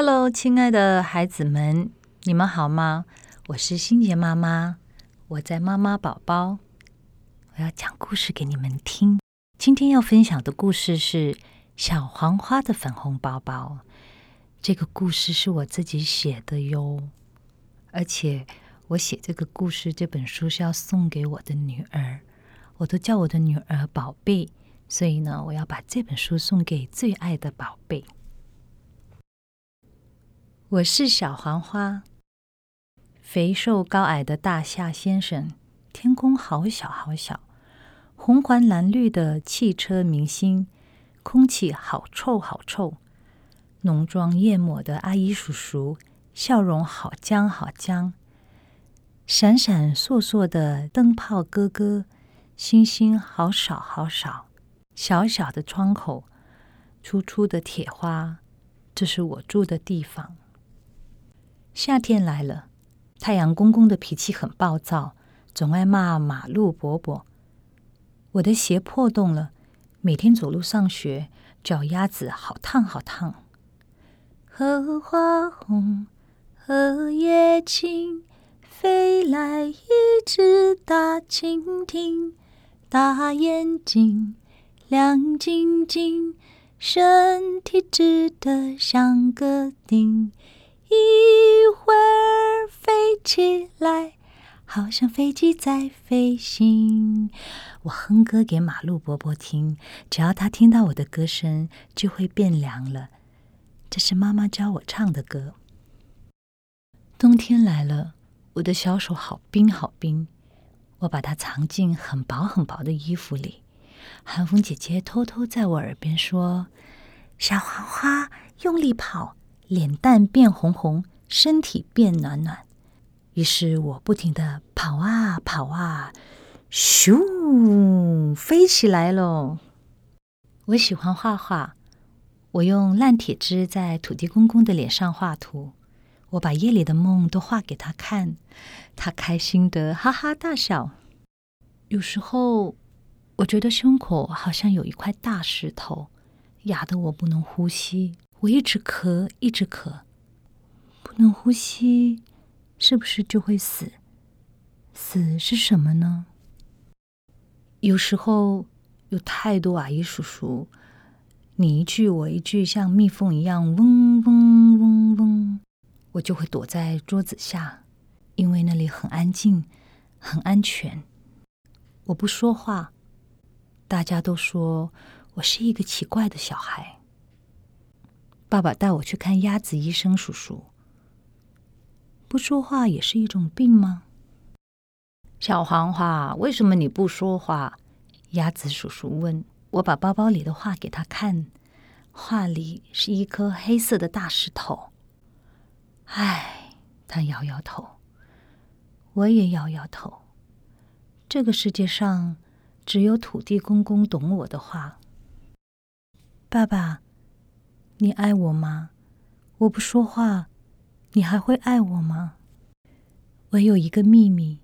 Hello，亲爱的孩子们，你们好吗？我是欣洁妈妈，我在妈妈宝宝，我要讲故事给你们听。今天要分享的故事是《小黄花的粉红包包》。这个故事是我自己写的哟，而且我写这个故事这本书是要送给我的女儿，我都叫我的女儿宝贝，所以呢，我要把这本书送给最爱的宝贝。我是小黄花，肥瘦高矮的大夏先生，天空好小好小，红黄蓝绿的汽车明星，空气好臭好臭，浓妆艳抹的阿姨叔叔，笑容好僵好僵，闪闪烁烁的灯泡哥哥，星星好少好少，小小的窗口，粗粗的铁花，这是我住的地方。夏天来了，太阳公公的脾气很暴躁，总爱骂马路伯伯。我的鞋破洞了，每天走路上学，脚丫子好烫好烫。荷花红，荷叶青，飞来一只大蜻蜓，大眼睛，亮晶晶，身体直得像个钉。一会儿飞起来，好像飞机在飞行。我哼歌给马路伯伯听，只要他听到我的歌声，就会变凉了。这是妈妈教我唱的歌。冬天来了，我的小手好冰好冰，我把它藏进很薄很薄的衣服里。寒风姐姐偷偷在我耳边说：“小黄花，用力跑。”脸蛋变红红，身体变暖暖。于是我不停的跑啊跑啊，咻，飞起来喽！我喜欢画画，我用烂铁枝在土地公公的脸上画图。我把夜里的梦都画给他看，他开心的哈哈大笑。有时候，我觉得胸口好像有一块大石头，压得我不能呼吸。我一直咳，一直咳，不能呼吸，是不是就会死？死是什么呢？有时候有太多阿姨叔叔，你一句我一句，像蜜蜂一样嗡嗡嗡嗡，我就会躲在桌子下，因为那里很安静，很安全。我不说话，大家都说我是一个奇怪的小孩。爸爸带我去看鸭子医生叔叔。不说话也是一种病吗？小黄花，为什么你不说话？鸭子叔叔问。我把包包里的画给他看，画里是一颗黑色的大石头。唉，他摇摇头。我也摇摇头。这个世界上只有土地公公懂我的话。爸爸。你爱我吗？我不说话，你还会爱我吗？我有一个秘密，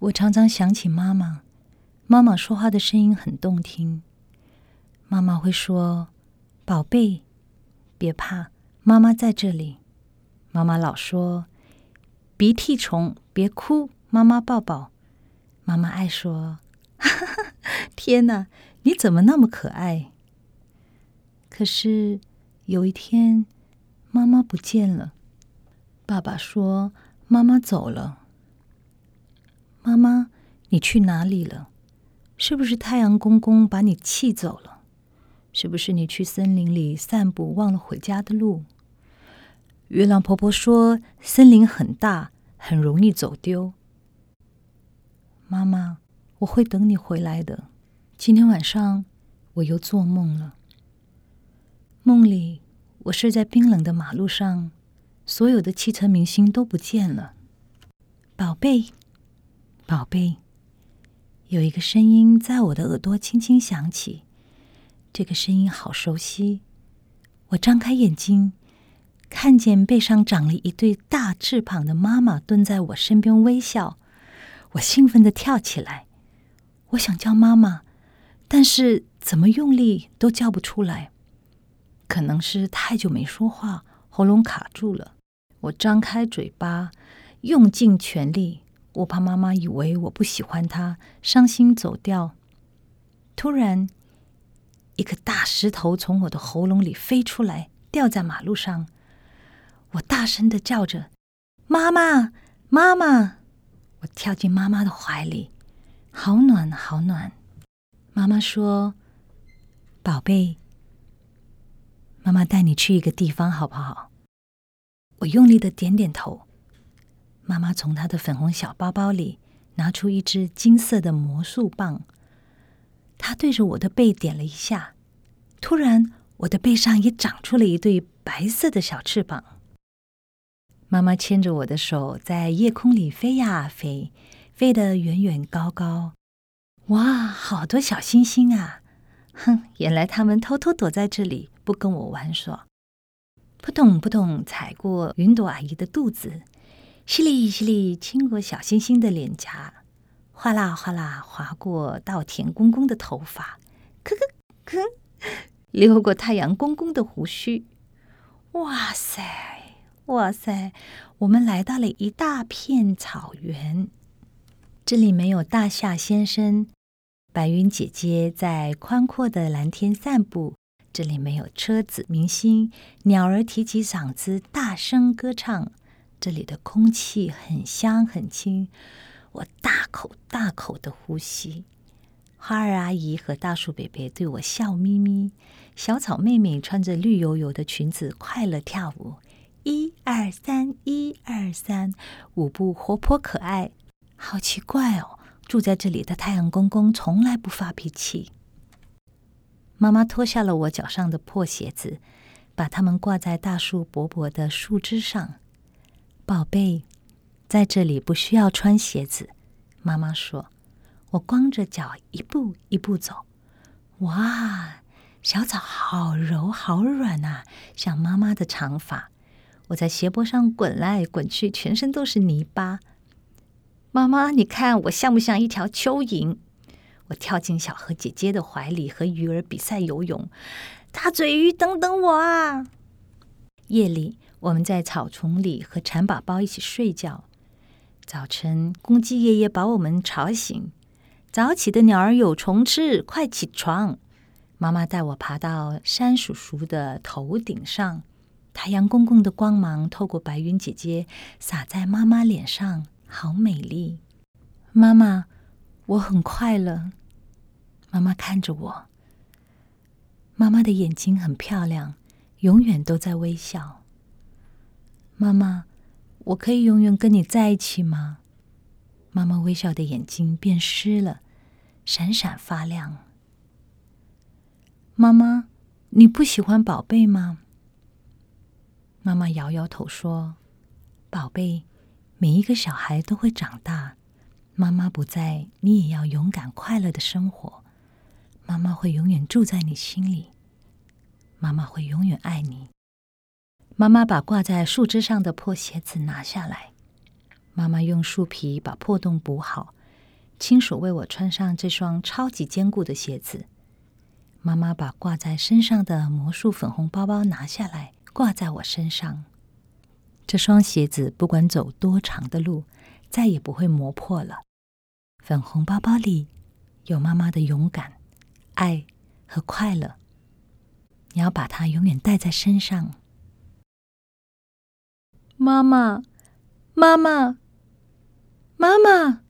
我常常想起妈妈。妈妈说话的声音很动听。妈妈会说：“宝贝，别怕，妈妈在这里。”妈妈老说：“鼻涕虫，别哭，妈妈抱抱。”妈妈爱说：“哈哈，天哪，你怎么那么可爱？”可是。有一天，妈妈不见了。爸爸说：“妈妈走了。”妈妈，你去哪里了？是不是太阳公公把你气走了？是不是你去森林里散步忘了回家的路？月亮婆婆说：“森林很大，很容易走丢。”妈妈，我会等你回来的。今天晚上我又做梦了。梦里，我睡在冰冷的马路上，所有的汽车明星都不见了。宝贝，宝贝，有一个声音在我的耳朵轻轻响起，这个声音好熟悉。我张开眼睛，看见背上长了一对大翅膀的妈妈蹲在我身边微笑，我兴奋的跳起来。我想叫妈妈，但是怎么用力都叫不出来。可能是太久没说话，喉咙卡住了。我张开嘴巴，用尽全力，我怕妈妈以为我不喜欢她，伤心走掉。突然，一个大石头从我的喉咙里飞出来，掉在马路上。我大声的叫着：“妈妈，妈妈！”我跳进妈妈的怀里，好暖，好暖。妈妈说：“宝贝，妈妈带你去一个地方，好不好？”我用力的点点头。妈妈从她的粉红小包包里拿出一支金色的魔术棒，她对着我的背点了一下，突然，我的背上也长出了一对白色的小翅膀。妈妈牵着我的手，在夜空里飞呀飞，飞得远远高高。哇，好多小星星啊！哼，原来他们偷偷躲在这里，不跟我玩耍。扑通扑通，踩过云朵阿姨的肚子，淅沥淅沥，亲过小星星的脸颊，哗啦哗啦，划过稻田公公的头发，咯咯咯，溜过太阳公公的胡须。哇塞，哇塞，我们来到了一大片草原。这里没有大夏先生，白云姐姐在宽阔的蓝天散步。这里没有车子、明星、鸟儿提起嗓子大声歌唱。这里的空气很香很清，我大口大口的呼吸。花儿阿姨和大树伯伯对我笑眯眯，小草妹妹穿着绿油油的裙子快乐跳舞，一二三，一二三，舞步活泼可爱。好奇怪哦！住在这里的太阳公公从来不发脾气。妈妈脱下了我脚上的破鞋子，把它们挂在大树薄薄的树枝上。宝贝，在这里不需要穿鞋子。妈妈说：“我光着脚一步一步走。”哇，小草好柔好软啊，像妈妈的长发。我在斜坡上滚来滚去，全身都是泥巴。妈妈，你看我像不像一条蚯蚓？我跳进小河姐姐的怀里，和鱼儿比赛游泳。大嘴鱼，等等我啊！夜里，我们在草丛里和蚕宝宝一起睡觉。早晨，公鸡爷爷把我们吵醒。早起的鸟儿有虫吃，快起床！妈妈带我爬到山叔叔的头顶上。太阳公公的光芒透过白云姐姐，洒在妈妈脸上。好美丽，妈妈，我很快乐。妈妈看着我，妈妈的眼睛很漂亮，永远都在微笑。妈妈，我可以永远跟你在一起吗？妈妈微笑的眼睛变湿了，闪闪发亮。妈妈，你不喜欢宝贝吗？妈妈摇摇头说：“宝贝。”每一个小孩都会长大，妈妈不在，你也要勇敢快乐的生活。妈妈会永远住在你心里，妈妈会永远爱你。妈妈把挂在树枝上的破鞋子拿下来，妈妈用树皮把破洞补好，亲手为我穿上这双超级坚固的鞋子。妈妈把挂在身上的魔术粉红包包拿下来，挂在我身上。这双鞋子不管走多长的路，再也不会磨破了。粉红包包里有妈妈的勇敢、爱和快乐。你要把它永远带在身上。妈妈，妈妈，妈妈！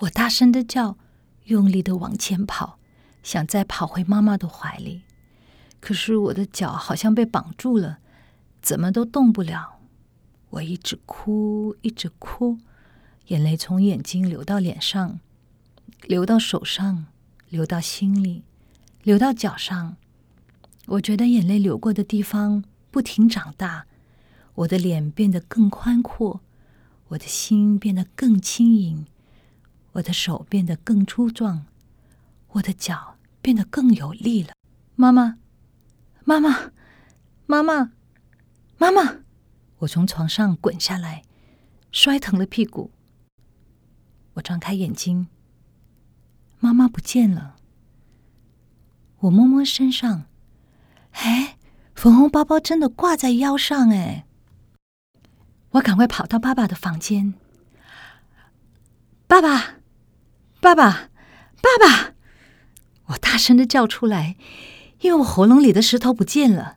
我大声的叫，用力的往前跑，想再跑回妈妈的怀里。可是我的脚好像被绑住了，怎么都动不了。我一直哭，一直哭，眼泪从眼睛流到脸上，流到手上，流到心里，流到脚上。我觉得眼泪流过的地方不停长大，我的脸变得更宽阔，我的心变得更轻盈，我的手变得更粗壮，我的脚变得更有力了。妈妈，妈妈，妈妈，妈妈。我从床上滚下来，摔疼了屁股。我张开眼睛，妈妈不见了。我摸摸身上，哎，粉红包包真的挂在腰上哎！我赶快跑到爸爸的房间，爸爸，爸爸，爸爸！我大声的叫出来，因为我喉咙里的石头不见了。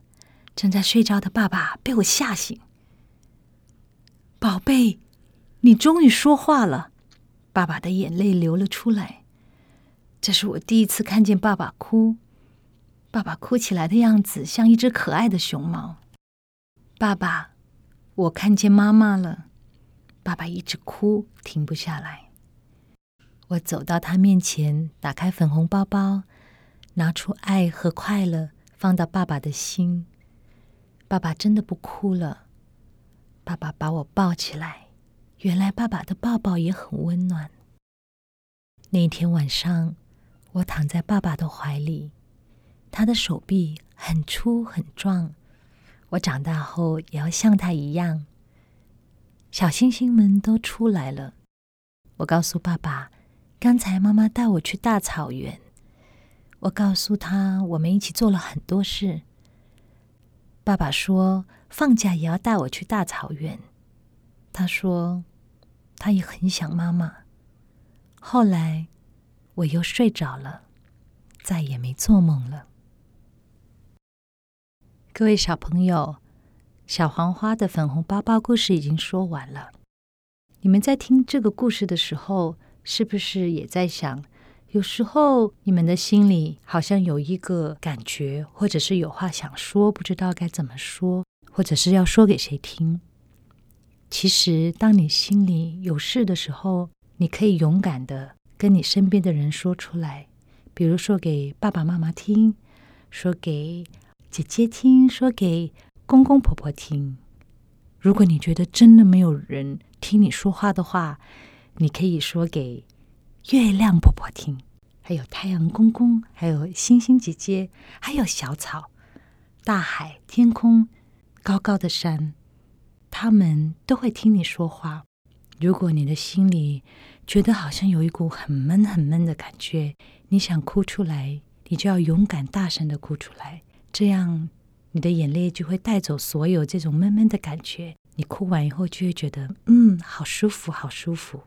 正在睡觉的爸爸被我吓醒。宝贝，你终于说话了！爸爸的眼泪流了出来。这是我第一次看见爸爸哭。爸爸哭起来的样子像一只可爱的熊猫。爸爸，我看见妈妈了。爸爸一直哭，停不下来。我走到他面前，打开粉红包包，拿出爱和快乐，放到爸爸的心。爸爸真的不哭了。爸爸把我抱起来，原来爸爸的抱抱也很温暖。那天晚上，我躺在爸爸的怀里。他的手臂很粗很壮，我长大后也要像他一样。小星星们都出来了，我告诉爸爸，刚才妈妈带我去大草原。我告诉他，我们一起做了很多事。爸爸说，放假也要带我去大草原。他说，他也很想妈妈。后来，我又睡着了，再也没做梦了。各位小朋友，小黄花的粉红包包故事已经说完了。你们在听这个故事的时候，是不是也在想，有时候你们的心里好像有一个感觉，或者是有话想说，不知道该怎么说，或者是要说给谁听？其实，当你心里有事的时候，你可以勇敢的跟你身边的人说出来，比如说给爸爸妈妈听，说给。姐姐听说给公公婆婆听。如果你觉得真的没有人听你说话的话，你可以说给月亮婆婆听，还有太阳公公，还有星星姐姐，还有小草、大海、天空、高高的山，他们都会听你说话。如果你的心里觉得好像有一股很闷很闷的感觉，你想哭出来，你就要勇敢大声的哭出来。这样，你的眼泪就会带走所有这种闷闷的感觉。你哭完以后，就会觉得，嗯，好舒服，好舒服。